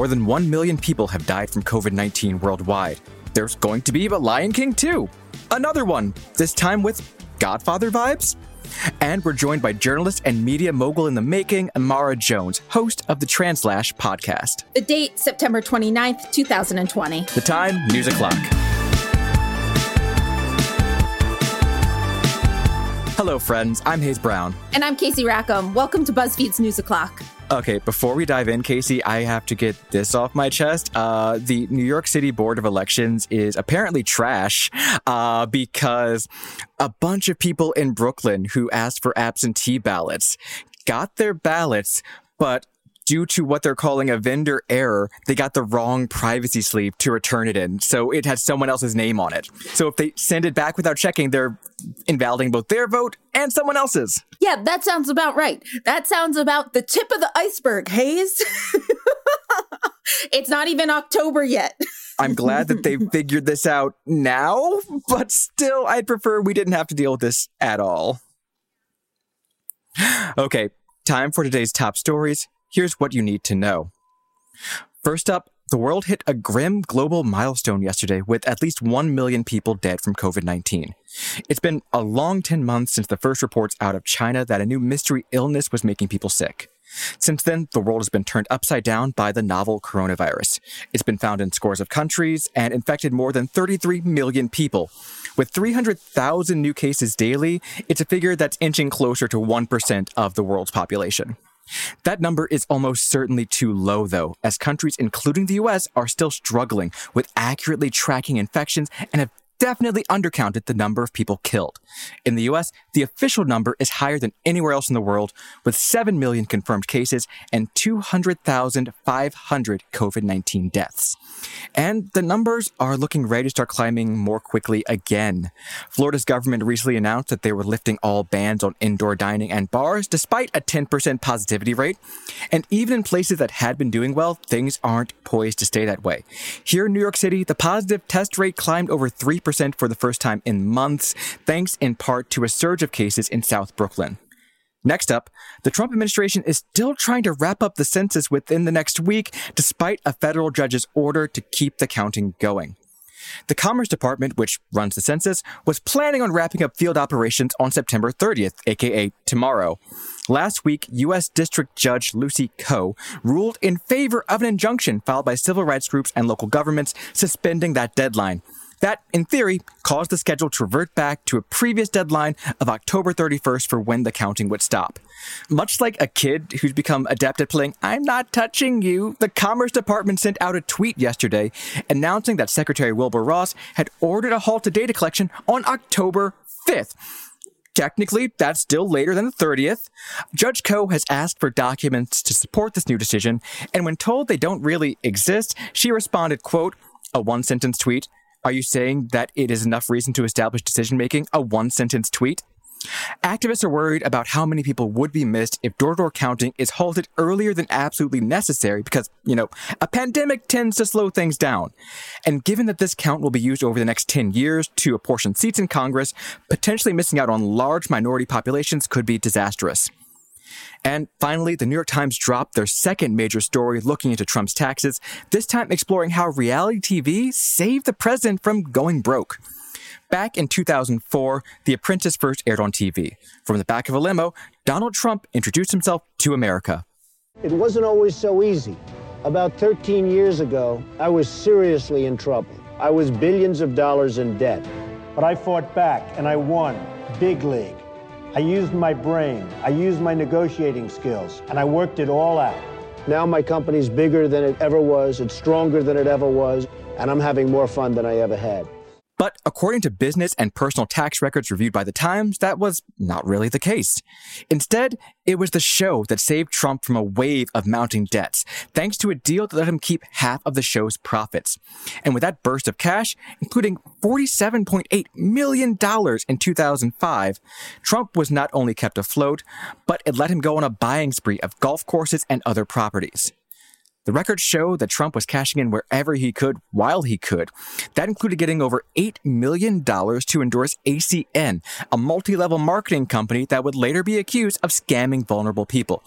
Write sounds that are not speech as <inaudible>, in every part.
more than 1 million people have died from COVID 19 worldwide. There's going to be a Lion King 2. Another one, this time with Godfather vibes? And we're joined by journalist and media mogul in the making, Imara Jones, host of the Translash podcast. The date, September 29th, 2020. The time, news o'clock. Hello, friends. I'm Hayes Brown. And I'm Casey Rackham. Welcome to BuzzFeed's News O'Clock. Okay, before we dive in, Casey, I have to get this off my chest. Uh, the New York City Board of Elections is apparently trash uh, because a bunch of people in Brooklyn who asked for absentee ballots got their ballots, but due to what they're calling a vendor error, they got the wrong privacy sleeve to return it in. So it had someone else's name on it. So if they send it back without checking, they're invalidating both their vote and someone else's. Yeah, that sounds about right. That sounds about the tip of the iceberg, Hayes. <laughs> it's not even October yet. I'm glad that they <laughs> figured this out now, but still, I'd prefer we didn't have to deal with this at all. <gasps> Okay, time for today's top stories here's what you need to know. First up, the world hit a grim global milestone yesterday with at least 1 million people dead from COVID 19. It's been a long 10 months since the first reports out of China that a new mystery illness was making people sick. Since then, the world has been turned upside down by the novel coronavirus. It's been found in scores of countries and infected more than 33 million people. With 300,000 new cases daily, it's a figure that's inching closer to 1% of the world's population. That number is almost certainly too low, though, as countries, including the US, are still struggling with accurately tracking infections and have definitely undercounted the number of people killed. In the US, the official number is higher than anywhere else in the world, with 7 million confirmed cases and 200,500 COVID 19 deaths. And the numbers are looking ready to start climbing more quickly again. Florida's government recently announced that they were lifting all bans on indoor dining and bars, despite a 10% positivity rate. And even in places that had been doing well, things aren't poised to stay that way. Here in New York City, the positive test rate climbed over 3% for the first time in months, thanks in part to a surge of cases in South Brooklyn. Next up, the Trump administration is still trying to wrap up the census within the next week, despite a federal judge's order to keep the counting going. The Commerce Department, which runs the census, was planning on wrapping up field operations on September 30th, aka tomorrow. Last week, U.S. District Judge Lucy Koh ruled in favor of an injunction filed by civil rights groups and local governments suspending that deadline. That, in theory, caused the schedule to revert back to a previous deadline of October 31st for when the counting would stop. Much like a kid who's become adept at playing I'm not touching you, the Commerce Department sent out a tweet yesterday announcing that Secretary Wilbur Ross had ordered a halt to data collection on October 5th. Technically, that's still later than the 30th. Judge Koh has asked for documents to support this new decision, and when told they don't really exist, she responded, quote, a one sentence tweet, are you saying that it is enough reason to establish decision making? A one sentence tweet? Activists are worried about how many people would be missed if door to door counting is halted earlier than absolutely necessary because, you know, a pandemic tends to slow things down. And given that this count will be used over the next 10 years to apportion seats in Congress, potentially missing out on large minority populations could be disastrous. And finally, the New York Times dropped their second major story looking into Trump's taxes, this time exploring how reality TV saved the president from going broke. Back in 2004, The Apprentice first aired on TV. From the back of a limo, Donald Trump introduced himself to America. It wasn't always so easy. About 13 years ago, I was seriously in trouble. I was billions of dollars in debt. But I fought back and I won. Big league. I used my brain, I used my negotiating skills, and I worked it all out. Now my company's bigger than it ever was, it's stronger than it ever was, and I'm having more fun than I ever had. But according to business and personal tax records reviewed by the Times, that was not really the case. Instead, it was the show that saved Trump from a wave of mounting debts, thanks to a deal that let him keep half of the show's profits. And with that burst of cash, including $47.8 million in 2005, Trump was not only kept afloat, but it let him go on a buying spree of golf courses and other properties. The records show that Trump was cashing in wherever he could while he could. That included getting over $8 million to endorse ACN, a multi level marketing company that would later be accused of scamming vulnerable people.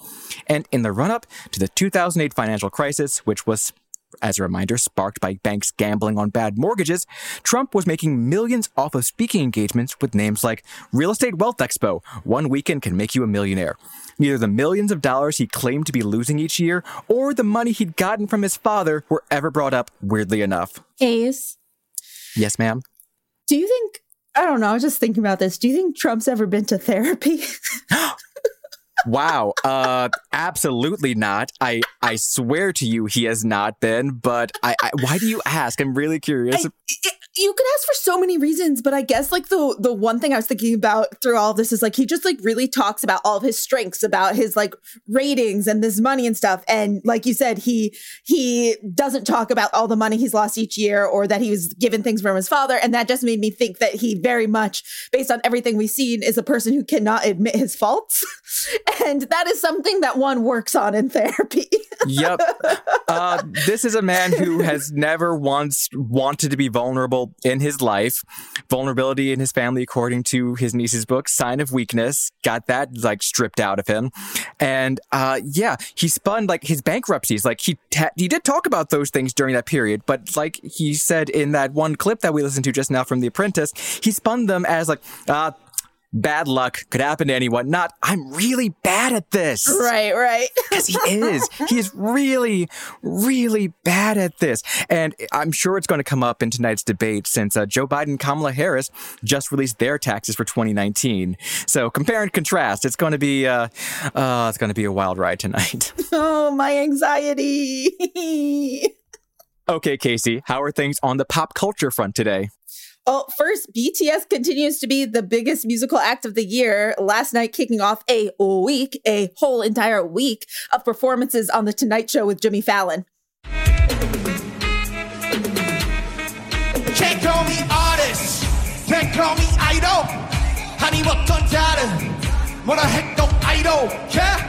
And in the run up to the 2008 financial crisis, which was as a reminder, sparked by banks gambling on bad mortgages, Trump was making millions off of speaking engagements with names like Real Estate Wealth Expo. One weekend can make you a millionaire. Neither the millions of dollars he claimed to be losing each year or the money he'd gotten from his father were ever brought up, weirdly enough. Hayes. Yes, ma'am. Do you think, I don't know, I was just thinking about this. Do you think Trump's ever been to therapy? <laughs> wow. Uh, absolutely not. I I swear to you, he has not been. But I, I why do you ask? I'm really curious. I, you could ask for so many reasons, but I guess like the the one thing I was thinking about through all this is like he just like really talks about all of his strengths, about his like ratings and this money and stuff. And like you said, he he doesn't talk about all the money he's lost each year or that he was given things from his father. And that just made me think that he very much, based on everything we've seen, is a person who cannot admit his faults. <laughs> and that is something that one works on in therapy. <laughs> yep. Uh, this is a man who has never once wanted to be vulnerable in his life. Vulnerability in his family, according to his niece's book, Sign of Weakness, got that like stripped out of him. And uh, yeah, he spun like his bankruptcies. Like he ta- he did talk about those things during that period, but like he said in that one clip that we listened to just now from The Apprentice, he spun them as like, uh, bad luck could happen to anyone. Not, I'm really bad at this. Right, right. <laughs> Because he is. He is really, really bad at this. And I'm sure it's going to come up in tonight's debate since uh, Joe Biden and Kamala Harris just released their taxes for 2019. So compare and contrast. It's going to be, uh, uh, it's going to be a wild ride tonight. <laughs> Oh, my anxiety. <laughs> okay, Casey, how are things on the pop culture front today? Well, first, BTS continues to be the biggest musical act of the year. Last night, kicking off a week, a whole entire week of performances on The Tonight Show with Jimmy Fallon. Can't call me artist, can't call me idol. Honey, what what a heck idol, yeah?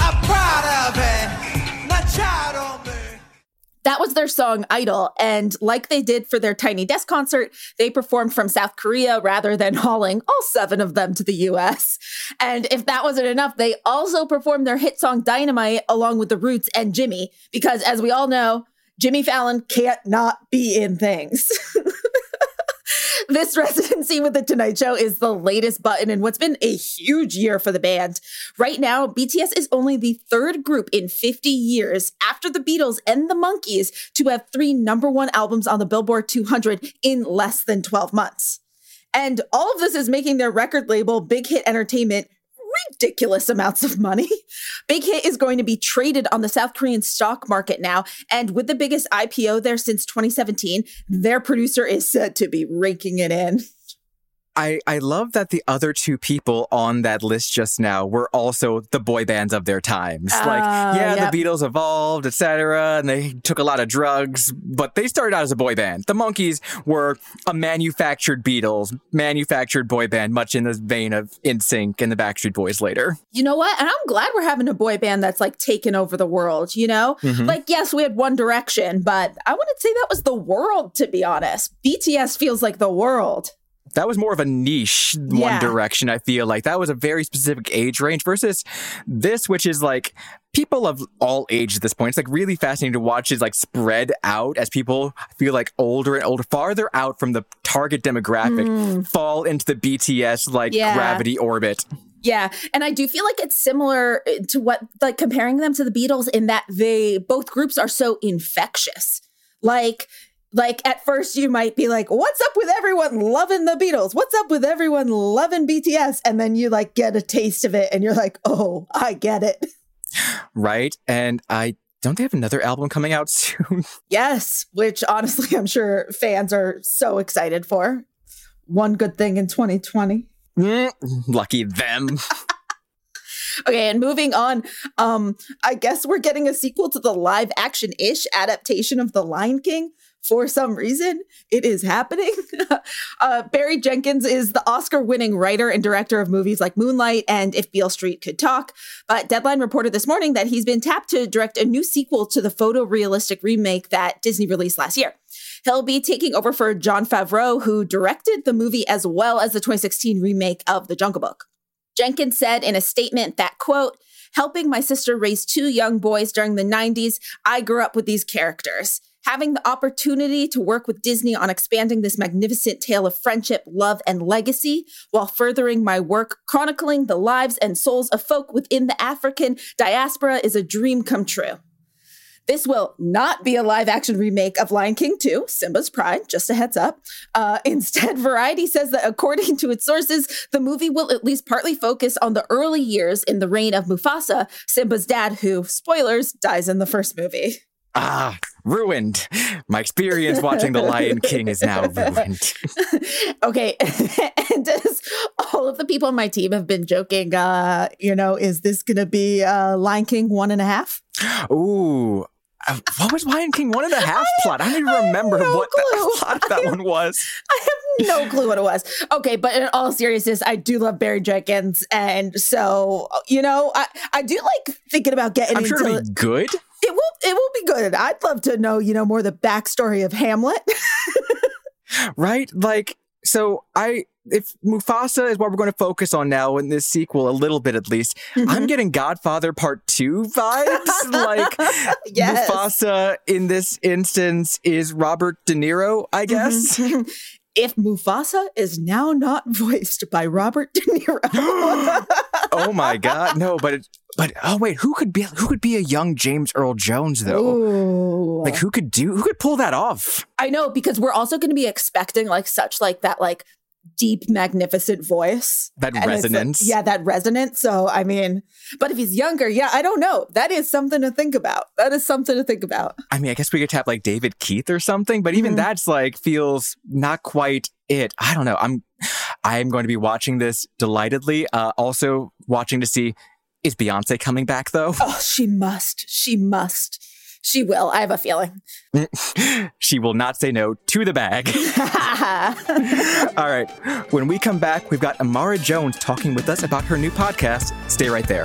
I'm proud of it, not child that was their song Idol. And like they did for their Tiny Desk concert, they performed from South Korea rather than hauling all seven of them to the US. And if that wasn't enough, they also performed their hit song Dynamite along with The Roots and Jimmy, because as we all know, Jimmy Fallon can't not be in things. <laughs> this residency with The Tonight Show is the latest button in what's been a huge year for the band. Right now, BTS is only the third group in 50 years after the Beatles and the Monkees to have three number one albums on the Billboard 200 in less than 12 months. And all of this is making their record label, Big Hit Entertainment, ridiculous amounts of money. <laughs> Big Hit is going to be traded on the South Korean stock market now. And with the biggest IPO there since 2017, their producer is said to be raking it in. <laughs> I, I love that the other two people on that list just now were also the boy bands of their times. Uh, like, yeah, yep. the Beatles evolved, etc., and they took a lot of drugs, but they started out as a boy band. The Monkees were a manufactured Beatles, manufactured boy band, much in the vein of NSYNC and the Backstreet Boys later. You know what? And I'm glad we're having a boy band that's like taken over the world, you know? Mm-hmm. Like, yes, we had One Direction, but I wouldn't say that was the world, to be honest. BTS feels like the world that was more of a niche yeah. one direction i feel like that was a very specific age range versus this which is like people of all ages at this point it's like really fascinating to watch is like spread out as people feel like older and older farther out from the target demographic mm. fall into the bts like yeah. gravity orbit yeah. And I do feel like it's similar uh, to what, like, comparing them to the Beatles in that they, both groups are so infectious. Like, like at first you might be like what's up with everyone loving the beatles? What's up with everyone loving bts and then you like get a taste of it and you're like oh i get it. Right? And i don't they have another album coming out <laughs> soon? Yes which honestly i'm sure fans are so excited for. One good thing in 2020 mm, lucky them. <laughs> <laughs> Okay, and moving on, um, I guess we're getting a sequel to the live action ish adaptation of The Lion King for some reason it is happening. <laughs> uh, Barry Jenkins is the Oscar winning writer and director of movies like Moonlight and If Beale Street Could Talk. But Deadline reported this morning that he's been tapped to direct a new sequel to the photorealistic remake that Disney released last year. He'll be taking over for Jon Favreau, who directed the movie as well as the 2016 remake of The Jungle Book. Jenkins said in a statement that, quote, Helping my sister raise two young boys during the 90s, I grew up with these characters. Having the opportunity to work with Disney on expanding this magnificent tale of friendship, love, and legacy while furthering my work chronicling the lives and souls of folk within the African diaspora is a dream come true. This will not be a live action remake of Lion King 2, Simba's Pride, just a heads up. Uh, <laughs> instead, Variety says that according to its sources, the movie will at least partly focus on the early years in the reign of Mufasa, Simba's dad, who, spoilers, dies in the first movie. Ah, ruined. My experience watching The Lion King is now <laughs> ruined. okay. <laughs> and as all of the people on my team have been joking, uh, you know, is this going to be uh, Lion King one and a half? Ooh, what was Lion King one and a half plot? I don't even remember no what clue. <laughs> plot that one was. I have no clue what it was. Okay, but in all seriousness, I do love Barry Jenkins, and so you know, I I do like thinking about getting. I'm into, sure it'll be good. It will. It will be good. I'd love to know, you know, more the backstory of Hamlet. <laughs> right? Like, so I, if Mufasa is what we're going to focus on now in this sequel, a little bit at least, Mm-hmm. I'm getting Godfather Part 2 vibes. <laughs> like, Yes. Mufasa in this instance is Robert De Niro, I guess. <laughs> if Mufasa is now not <laughs> voiced by Robert De Niro. <gasps> oh my God. No, but, it, but, oh wait, who could be, who could be a young James Earl Jones though? Ooh. Like, who could do, who could pull that off? I know because we're also going to be expecting like such like that like deep magnificent voice That And it's, like, resonance. yeah that resonance so i mean but if he's younger yeah i don't know that is something to think about that is something to think about I mean, I guess we could tap like David Keith or something, but even Mhm. that's like feels not quite it. I don't know. I'm I'm going to be watching this delightedly. Uh, also watching to see is Beyonce coming back though. oh she must she must she will i have a feeling <laughs> she will not say no to the bag. <laughs> All right. When we come back, we've got Imara Jones talking with us about her new podcast. Stay right there.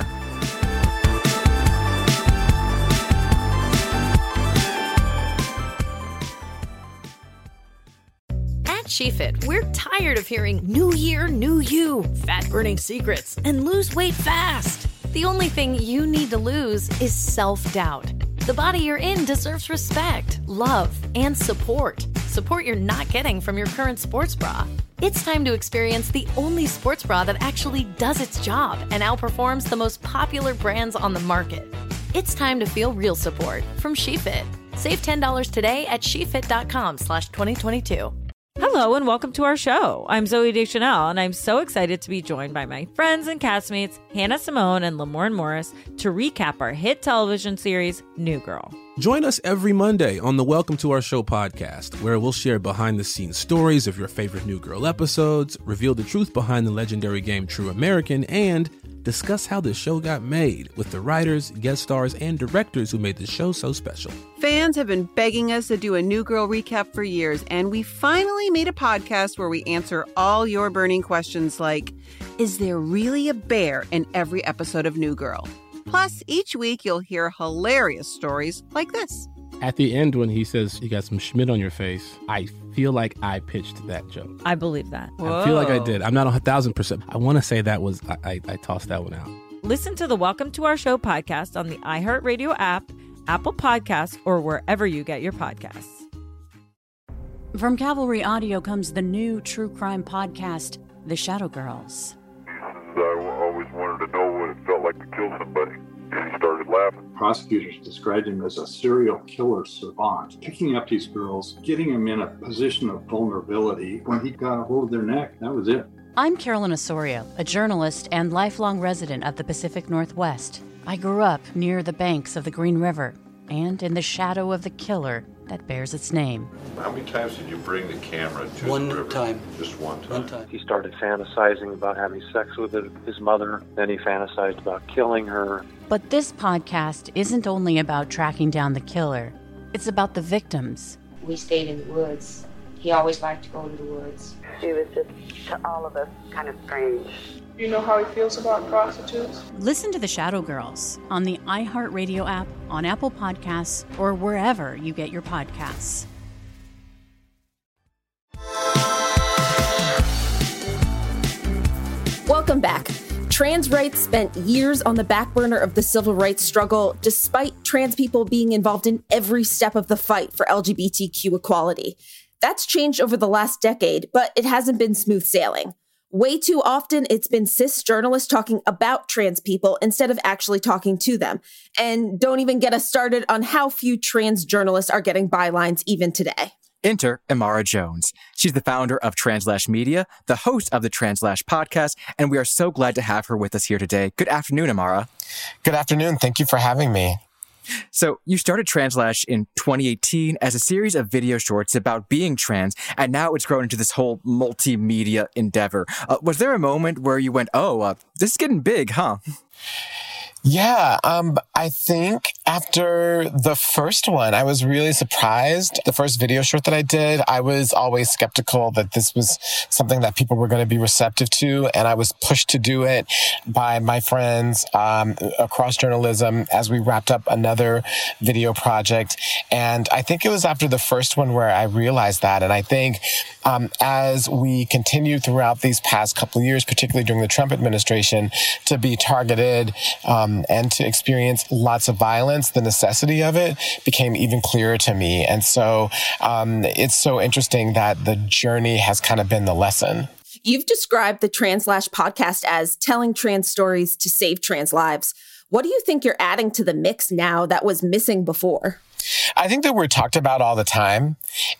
At SheFit, we're tired of hearing new year, new you, fat burning secrets, and lose weight fast. The only thing you need to lose is self doubt. The body you're in deserves respect, love, and support. Support you're not getting from your current sports bra. It's time to experience the only sports bra that actually does its job and outperforms the most popular brands on the market. It's time to feel real support from SheFit. Save $10 today at shefit.com slash 2022. Hello and welcome to our show. I'm Zooey Deschanel, and I'm so excited to be joined by my friends and castmates Hannah Simone and Lamorne Morris to recap our hit television series New Girl. Join us every Monday on the Welcome to Our Show podcast, where we'll share behind the scenes stories of your favorite New Girl episodes, reveal the truth behind the legendary game True American, and discuss how the show got made with the writers, guest stars, and directors who made the show so special. Fans have been begging us to do a New Girl recap for years, and we finally made a podcast where we answer all your burning questions like Is there really a bear in every episode of New Girl? Plus, each week you'll hear hilarious stories like this. At the end, when he says you got some Schmidt on your face, I feel like I pitched that joke. I believe that. I feel like I did. I'm not a thousand percent. I want to say that was I, I, I tossed that one out. Listen to the Welcome to Our Show podcast on the iHeartRadio app, Apple Podcasts, or wherever you get your podcasts. From Cavalry Audio comes the new true crime podcast, The Shadow Girls. I always wanted to know what it felt like to kill somebody. Prosecutors described him as a serial killer savant, picking up these girls, getting them in a position of vulnerability. When he got a hold of their neck, that was it. I'm Carolyn Osorio, a journalist and lifelong resident of the Pacific Northwest. I grew up near the banks of the Green River and in the shadow of the killer that bears its name. How many times did you bring the camera to One the river? time. Just one time. One time. He started fantasizing about having sex with his mother. Then he fantasized about killing her. But this podcast isn't only about tracking down the killer, it's about the victims. We stayed in the woods. He always liked to go to the woods. She was just, to all of us, kind of strange. You know how he feels about prostitutes? Listen to The Shadow Girls on the iHeartRadio app, on Apple Podcasts, or wherever you get your podcasts. Welcome back. Trans rights spent years on the back burner of the civil rights struggle, despite trans people being involved in every step of the fight for LGBTQ equality. That's changed over the last decade, but it hasn't been smooth sailing. Way too often, it's been cis journalists talking about trans people instead of actually talking to them. And don't even get us started on how few trans journalists are getting bylines even today. Enter Imara Jones. She's the founder of Translash Media, the host of the Translash podcast, and we are so glad to have her with us here today. Good afternoon, Imara. Good afternoon. Thank you for having me. So, you started Translash in 2018 as a series of video shorts about being trans, and now it's grown into this whole multimedia endeavor. Uh, was there a moment where you went, oh, uh, this is getting big, huh? Yeah, um, I think after the first one, I was really surprised. The first video short that I did, I was always skeptical that this was something that people were going to be receptive to, and I was pushed to do it by my friends um, across journalism as we wrapped up another video project. And I think it was after the first one where I realized that, and I think um, as we continue throughout these past couple of years, particularly during the Trump administration, to be targeted. Um, um, and to experience lots of violence, the necessity of it became even clearer to me. And so um, it's so interesting that the journey has kind of been the lesson. You've described the Translash podcast as telling trans stories to save trans lives. What do you think you're adding to the mix now that was missing before? I think that we're talked about all the time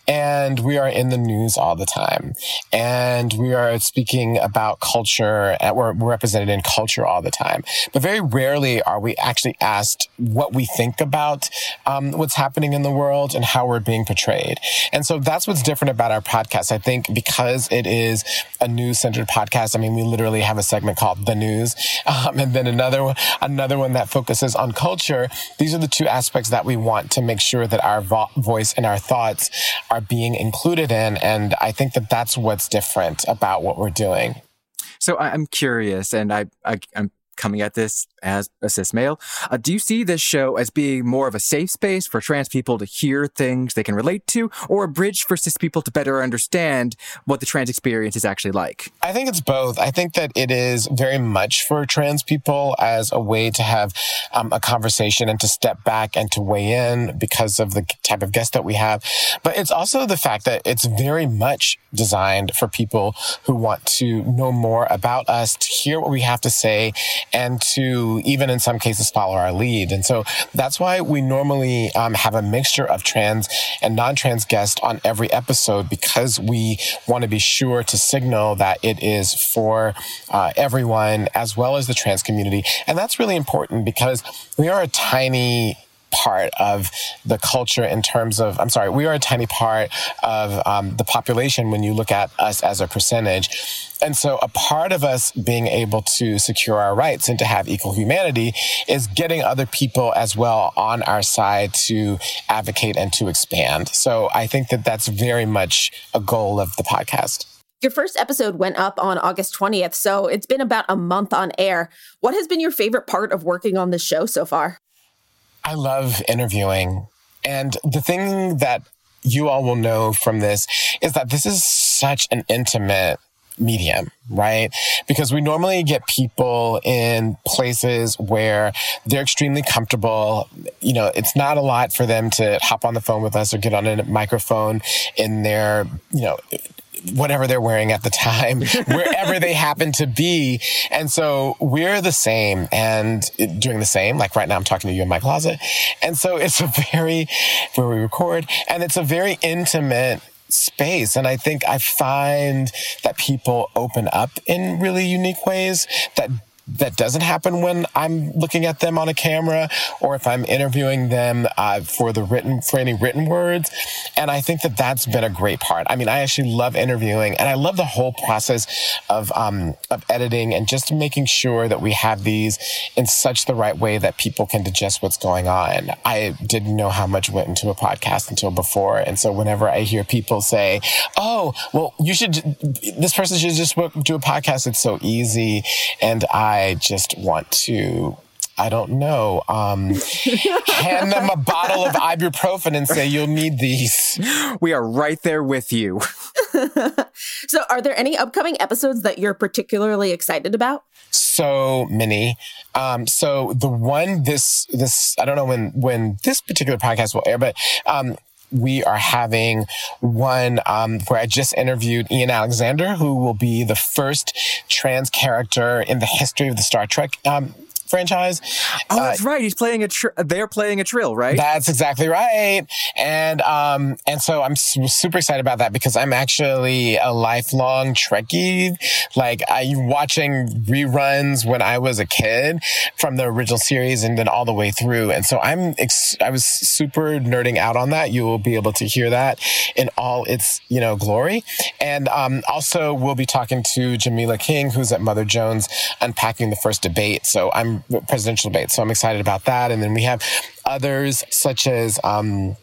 and we are in the news all the time and we are speaking about culture and we're represented in culture all the time. But very rarely are we actually asked what we think about um, what's happening in the world and how we're being portrayed. And so that's what's different about our podcast. I think because it is a news centered podcast. I mean, we literally have a segment called the news um, and then another another one that focuses on culture. These are the two aspects that we want to make sure that our vo- voice and our thoughts are being included in. And I think that that's what's different about what we're doing. So I'm curious, and I, I am coming at this as a cis male. Uh, do you see this show as being more of a safe space for trans people to hear things they can relate to, or a bridge for cis people to better understand what the trans experience is actually like? I think it's both. I think that it is very much for trans people as a way to have um, a conversation and to step back and to weigh in because of the type of guest that we have. But it's also the fact that it's very much designed for people who want to know more about us, to hear what we have to say, and to even in some cases follow our lead. And so that's why we normally um, have a mixture of trans and non-trans guests on every episode because we want to be sure to signal that it is for uh, everyone as well as the trans community. And that's really important because we are a tiny part of the culture in terms of, I'm sorry, we are a tiny part of um, the population when you look at us as a percentage. And so a part of us being able to secure our rights and to have equal humanity is getting other people as well on our side to advocate and to expand. So I think that that's very much a goal of the podcast. Your first episode went up on August 20th, so it's been about a month on air. What has been your favorite part of working on this show so far? I love interviewing. And the thing that you all will know from this is that this is such an intimate medium, right? Because we normally get people in places where they're extremely comfortable. You know, it's not a lot for them to hop on the phone with us or get on a microphone in their, you know, whatever they're wearing at the time, <laughs> wherever they happen to be. And so we're the same and doing the same. Like right now, I'm talking to you in my closet. And so it's a very, where we record, and it's a very intimate space. And I think I find that people open up in really unique ways that that doesn't happen when I'm looking at them on a camera or if I'm interviewing them uh, for the written for any written words. And I think that that's been a great part. I mean, I actually love interviewing, and I love the whole process of um, of editing and just making sure that we have these in such the right way that people can digest what's going on. I didn't know how much went into a podcast until before, and so whenever I hear people say, "Oh, well, you should," this person should just do a podcast. It's so easy, and I I just want to I don't know, um, <laughs> hand them a bottle of ibuprofen and say, you'll need these. We are right there with you. <laughs> so, are there any upcoming episodes that you're particularly excited about? So many. Um, so the one this this I don't know when when this particular podcast will air, but um, we are having one um, where I just interviewed Ian Alexander, who will be the first trans character in the history of the Star Trek um, franchise. Oh, that's uh, right. He's playing a. Tr- they're playing a trill, right? That's exactly right. And um, and so I'm su- super excited about that because I'm actually a lifelong Trekkie. Like I watching reruns when I was a kid from the original series and then all the way through. And so I'm ex- I was super nerding out on that. You will be able to hear that in all its you know glory. And um, also we'll be talking to Jamilah King, who's at Mother Jones, unpacking the first debate. So I'm presidential debate. So I'm excited about that. And then we have others such as, um,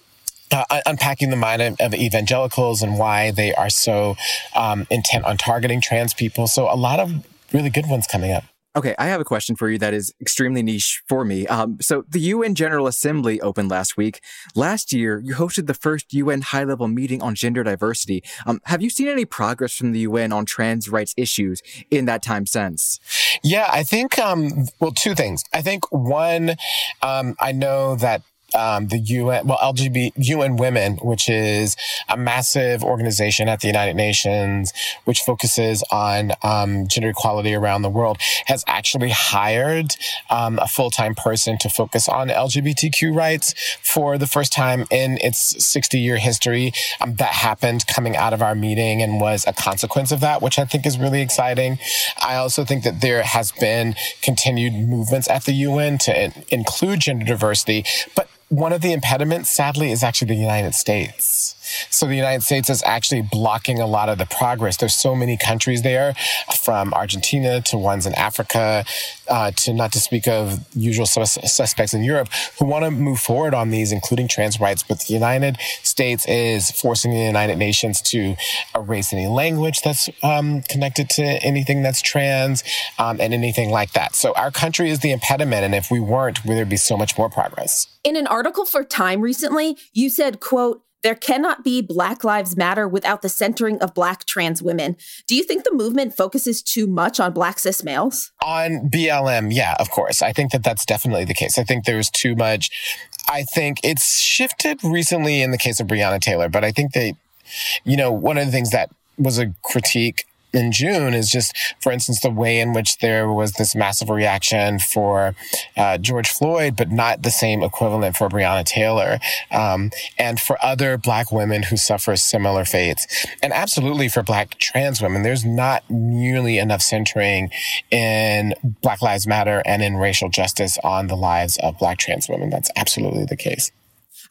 uh, unpacking the mind of, of, evangelicals and why they are so um, intent on targeting trans people. So a lot of really good ones coming up. Okay, I have a question for you that is extremely niche for me. Um, so, the UN General Assembly opened last week. Last year, you hosted the first UN high level meeting on gender diversity. Um, have you seen any progress from the UN on trans rights issues in that time since? Yeah, I think, um, well, two things. I think one, um, I know that um, the UN, well, LGBT, UN Women, which is a massive organization at the United Nations, which focuses on um, gender equality around the world, has actually hired um, a full time person to focus on LGBTQ rights for the first time in its 60 year history. Um, that happened coming out of our meeting and was a consequence of that, which I think is really exciting. I also think that there has been continued movements at the UN to in- include gender diversity, but one of the impediments, sadly, is actually the United States. So the United States is actually blocking a lot of the progress. There's so many countries there, from Argentina to ones in Africa, uh, to not to speak of usual sus- suspects in Europe, who want to move forward on these, including trans rights. But the United States is forcing the United Nations to erase any language that's um, connected to anything that's trans um, and anything like that. So our country is the impediment, and if we weren't, there'd be so much more progress. In an article for Time recently, you said, "quote." There cannot be Black Lives Matter without the centering of Black trans women. Do you think the movement focuses too much on Black cis males? On BLM, yeah, of course. I think that that's definitely the case. I think there's too much. I think it's shifted recently in the case of Breonna Taylor, but I think that, you know, one of the things that was a critique in June is just, for instance, the way in which there was this massive reaction for uh, George Floyd, but not the same equivalent for Breonna Taylor, um, and for other Black women who suffer similar fates, and absolutely for Black trans women. There's not nearly enough centering in Black Lives Matter and in racial justice on the lives of Black trans women. That's absolutely the case.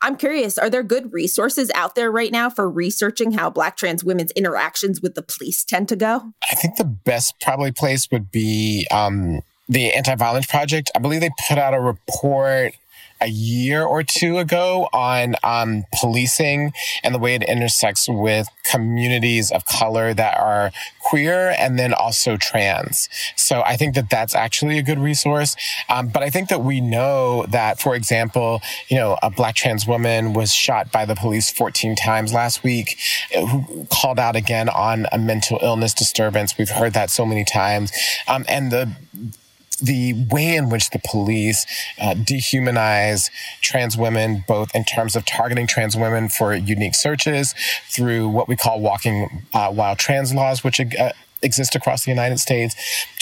I'm curious, are there good resources out there right now for researching how Black trans women's interactions with the police tend to go? I think the best probably place would be um, the Anti Violence Project. I believe they put out a report a year or two ago on um, policing and the way it intersects with communities of color that are queer and then also trans. So I think that that's actually a good resource. Um, but I think that we know that, for example, you know, a black trans woman was shot by the police 14 times last week, uh, who called out again on a mental illness disturbance. We've heard that so many times. Um, and the the way in which the police uh, dehumanize trans women, both in terms of targeting trans women for unique searches through what we call walking uh, while trans laws, which uh, exist across the United States,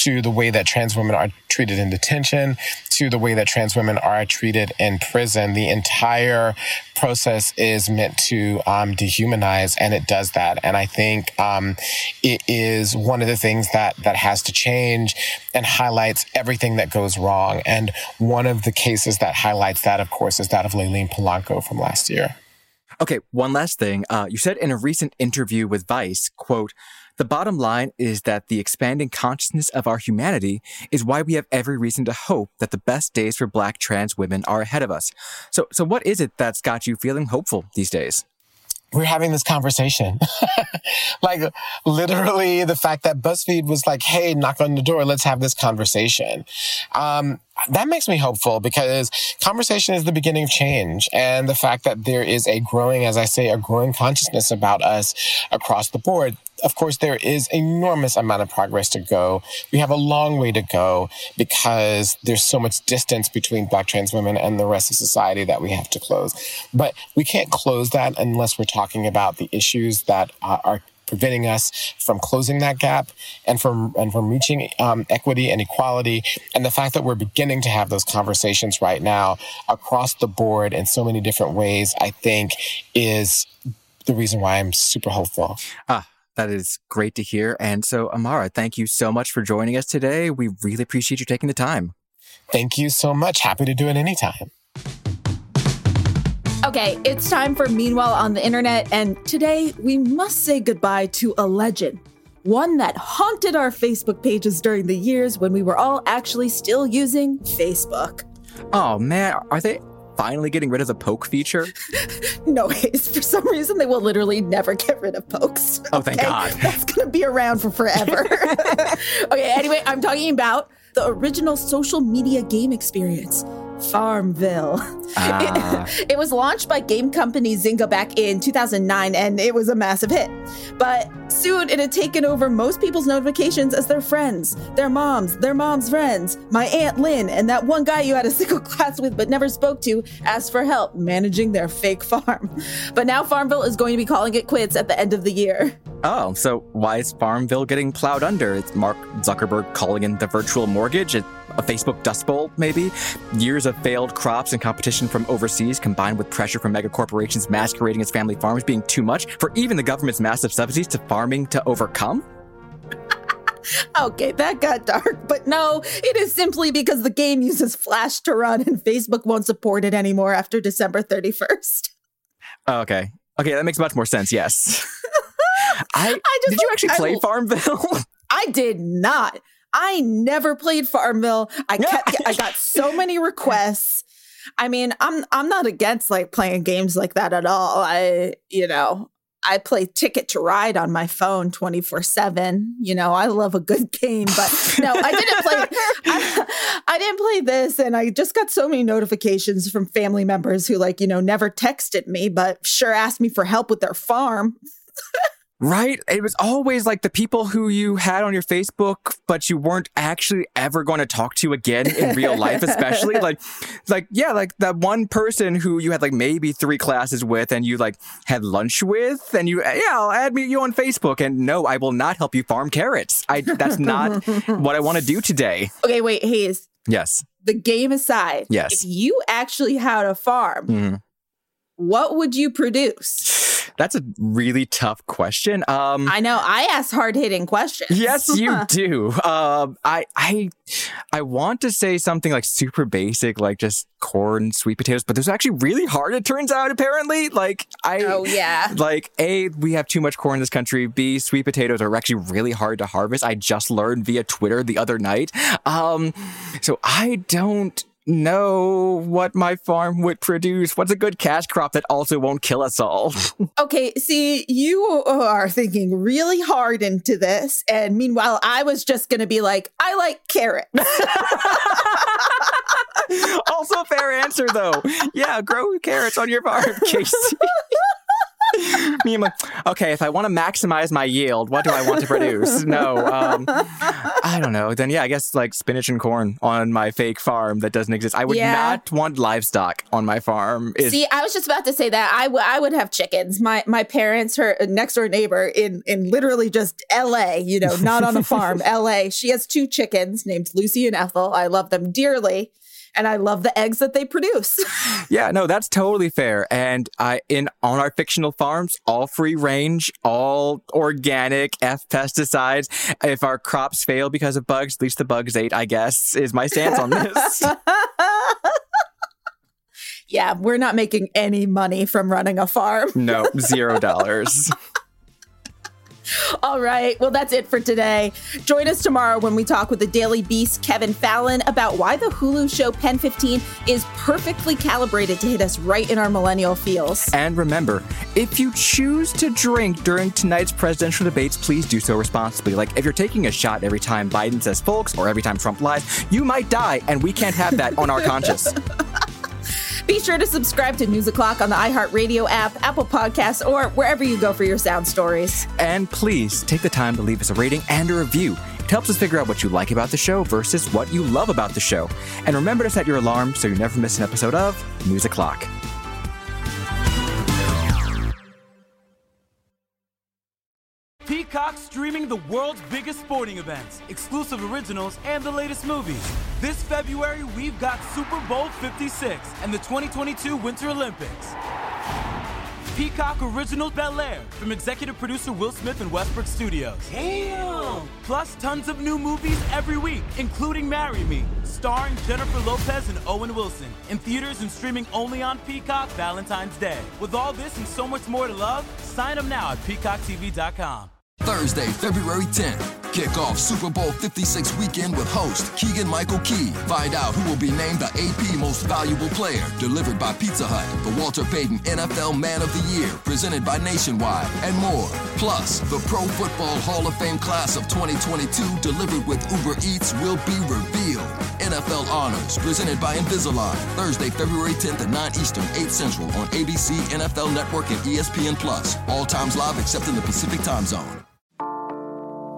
to the way that trans women are treated in detention, to the way that trans women are treated in prison. The entire process is meant to um, dehumanize, and it does that. And I think um, it is one of the things that that has to change and highlights everything that goes wrong. And one of the cases that highlights that, of course, is that of Layleen Polanco from last year. Okay, one last thing. Uh, you said in a recent interview with Vice, quote, the bottom line is that the expanding consciousness of our humanity is why we have every reason to hope that the best days for black trans women are ahead of us. So, so what is it that's got you feeling hopeful these days? we're having this conversation. <laughs> like literally the fact that BuzzFeed was like, Hey, knock on the door. Let's have this conversation. Um, that makes me hopeful because conversation is the beginning of change. And the fact that there is a growing, as I say, a growing consciousness about us across the board. Of course, there is enormous amount of progress to go. We have a long way to go because there's so much distance between black trans women and the rest of society that we have to close. But we can't close that unless we're talking about the issues that uh, are preventing us from closing that gap and from and from reaching um, equity and equality. And the fact that we're beginning to have those conversations right now across the board in so many different ways, I think, is the reason why I'm super hopeful. Ah. That is great to hear. And so, Imara, thank you so much for joining us today. We really appreciate you taking the time. Thank you so much. Happy to do it anytime. Okay, it's time for Meanwhile on the Internet, and today we must say goodbye to a legend. One that haunted our Facebook pages during the years when we were all actually still using Facebook. Oh man, are they finally getting rid of the poke feature? <laughs> no, Hayes. For some reason, they will literally never get rid of pokes. Oh, thank okay? God. <laughs> That's going to be around for forever. <laughs> okay, anyway, I'm talking about the original social media game experience. Farmville. Ah. It, <laughs> it was launched by game company Zynga back in 2009 and it was a massive hit. But soon it had taken over most people's notifications as their friends, their moms, their mom's friends. My Aunt Lynn and that one guy you had a <laughs> single class with but never spoke to asked for help managing their fake farm. <laughs> But now Farmville is going to be calling it quits at the end of the year. Oh, so why is Farmville getting plowed under? It's Mark Zuckerberg calling in the virtual mortgage, a Facebook Dust Bowl, maybe? Years of failed crops and competition from overseas combined with pressure from mega corporations masquerading as family farms being too much for even the government's massive subsidies to farming to overcome? <laughs> Okay, that got dark, but no, it is simply because the game uses Flash to run and Facebook won't support it anymore after December 31st. Oh, okay. Okay, that makes much more sense, yes. <laughs> I, I just did you actually I- play Farmville? <laughs> I did not. I never played Farmville. I kept I got so <laughs> many requests. I mean, I'm I'm not against like playing games like that at all. I, you know, I play Ticket to Ride on my phone 24/7. You know, I love a good game, but no, I didn't play <laughs> I, I didn't play this and I just got so many notifications from family members who like, you know, never texted me but sure asked me for help with their farm. <laughs> Right? It was always like the people who you had on your Facebook, but you weren't actually ever going to talk to again in real life, especially like, like, yeah, like that one person who you had like maybe three classes with and you like had lunch with and you, yeah, I'll add me you on Facebook. And no, I will not help you farm carrots. I, that's not <laughs> what I want to do today. Okay, wait, Hayes. Yes. The game aside, Yes. if you actually had a farm, Mhm. what would you produce? That's a really tough question. Um, I know I ask hard hitting questions. Yes, <laughs> you do. Um, I, I, I want to say something like super basic, like just corn, sweet potatoes, but those are actually really hard. It turns out, apparently, like I, Oh, yeah. like a, we have too much corn in this country. B, sweet potatoes are actually really hard to harvest. I just learned via Twitter the other night. Um, so I don't know what my farm would produce. What's a good cash crop that also won't kill us all? <laughs> Okay, see, you are thinking really hard into this. And meanwhile, I was just going to be like, I like carrots. <laughs> also fair answer though. Yeah, grow carrots on your farm, <laughs> Casey. Me, like, okay, if I want to maximize my yield, what do I want to produce? No, um, I don't know. Then yeah, I guess like spinach and corn on my fake farm that doesn't exist. I would Yeah. not want livestock on my farm. Is See, I was just about to say that I, w- I would have chickens. My my parents, her next door neighbor in in literally just L.A. You know, not on a farm, <laughs> L.A. She has two chickens named Lucy and Ethel. I love them dearly, and I love the eggs that they produce. <laughs> yeah, no, that's totally fair. And I in on our fictional farms, all free range, all organic, F pesticides. If our crops fail because of bugs, at least the bugs ate. I guess is my stance on this. <laughs> <laughs> yeah, we're not making any money from running a farm. No, zero dollars. All right. Well, that's it for today. Join us tomorrow when we talk with the Daily Beast, Kevin Fallon, about why the Hulu show Pen 15 is perfectly calibrated to hit us right in our millennial feels. And remember, if you choose to drink during tonight's presidential debates, please do so responsibly. Like, if you're taking a shot every time Biden says folks or every time Trump lies, you might die, and we can't have that on our conscience. <laughs> Be sure to subscribe to News O'Clock on the iHeartRadio app, Apple Podcasts, or wherever you go for your sound stories. And please take the time to leave us a rating and a review. It helps us figure out what you like about the show versus what you love about the show. And remember to set your alarm so you never miss an episode of News O'Clock. Streaming the world's biggest sporting events, exclusive originals, and the latest movies. This February, we've got Super Bowl 56 and the 2022 Winter Olympics. Peacock Original Bel Air from executive producer Will Smith and Westbrook Studios. Damn! Plus tons of new movies every week, including Marry Me, starring Jennifer Lopez and Owen Wilson. In theaters and streaming only on Peacock Valentine's Day. With all this and so much more to love, sign up now at peacocktv.com. Thursday, February 10th. Kick off Super Bowl 56 weekend with host Keegan Michael Key. Find out who will be named the AP Most Valuable Player, delivered by Pizza Hut, the Walter Payton NFL Man of the Year, presented by Nationwide, and more. Plus, the Pro Football Hall of Fame class of 2022, delivered with Uber Eats, will be revealed. NFL Honors, presented by Invisalign. Thursday, February 10th at 9 Eastern, 8 Central on ABC, NFL Network, and ESPN Plus. All times live except in the Pacific Time Zone.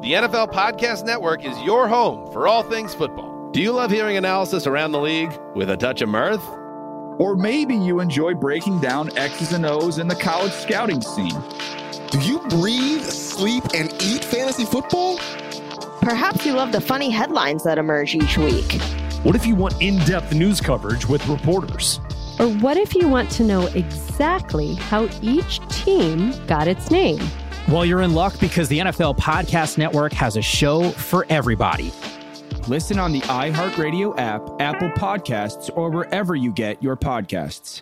The NFL Podcast Network is your home for all things football. Do you love hearing analysis around the league with a touch of mirth? Or maybe you enjoy breaking down X's and O's in the college scouting scene. Do you breathe, sleep, and eat fantasy football? Perhaps you love the funny headlines that emerge each week. What if you want in depth news coverage with reporters? Or what if you want to know exactly how each team got its name? Well, you're in luck because the NFL Podcast Network has a show for everybody. Listen on the iHeartRadio app, Apple Podcasts, or wherever you get your podcasts.